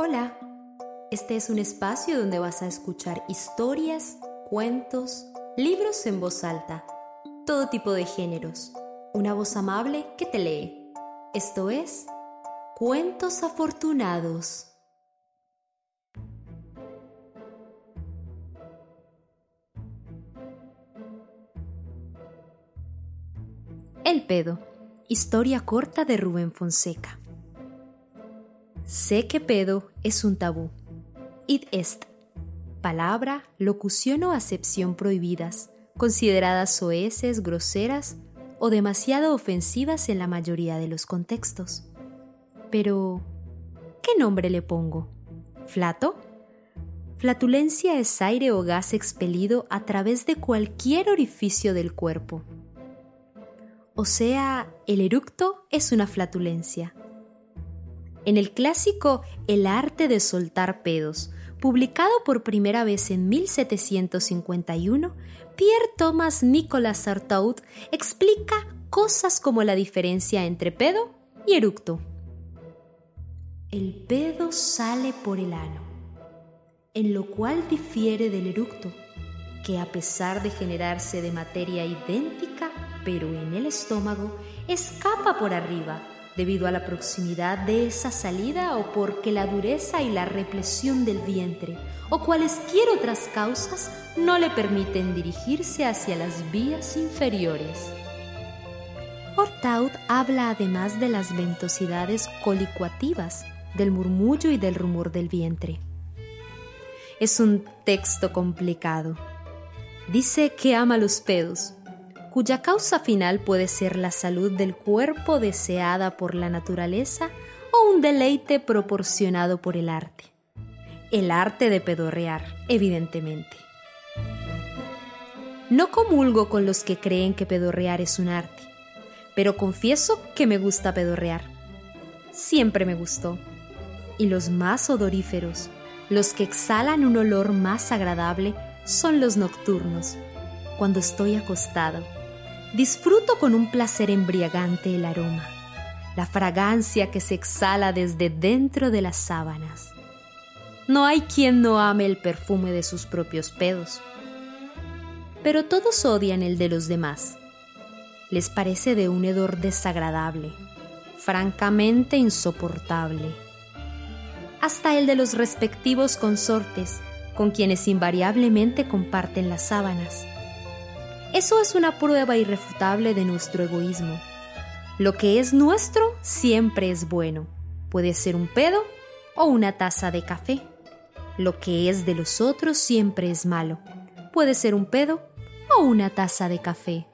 Hola, este es un espacio donde vas a escuchar historias, cuentos, libros en voz alta, todo tipo de géneros, una voz amable que te lee. Esto es Cuentos Afortunados. El pedo. Historia corta de Rubén Fonseca. Sé que pedo es un tabú. Id est. Palabra, locución o acepción prohibidas, consideradas soeces, groseras o demasiado ofensivas en la mayoría de los contextos. Pero, ¿qué nombre le pongo? ¿Flato? Flatulencia es aire o gas expelido a través de cualquier orificio del cuerpo. O sea, el eructo es una flatulencia. En el clásico El arte de soltar pedos, publicado por primera vez en 1751, Pierre Thomas Nicolas Sartaud explica cosas como la diferencia entre pedo y eructo. El pedo sale por el ano, en lo cual difiere del eructo, que a pesar de generarse de materia idéntica, pero en el estómago, escapa por arriba debido a la proximidad de esa salida o porque la dureza y la represión del vientre o cualesquier otras causas no le permiten dirigirse hacia las vías inferiores. Hortaud habla además de las ventosidades colicuativas, del murmullo y del rumor del vientre. Es un texto complicado. Dice que ama los pedos, cuya causa final puede ser la salud del cuerpo deseada por la naturaleza o un deleite proporcionado por el arte. El arte de pedorrear, evidentemente. No comulgo con los que creen que pedorrear es un arte, pero confieso que me gusta pedorrear. Siempre me gustó. Y los más odoríferos, los que exhalan un olor más agradable, son los nocturnos, cuando estoy acostado disfruto con un placer embriagante el aroma, la fragancia que se exhala desde dentro de las sábanas. No hay quien no ame el perfume de sus propios pedos, pero todos odian el de los demás. Les parece de un hedor desagradable, francamente insoportable. Hasta el de los respectivos consortes, con quienes invariablemente comparten las sábanas eso es una prueba irrefutable de nuestro egoísmo. Lo que es nuestro siempre es bueno. Puede ser un pedo o una taza de café. Lo que es de los otros siempre es malo. Puede ser un pedo o una taza de café.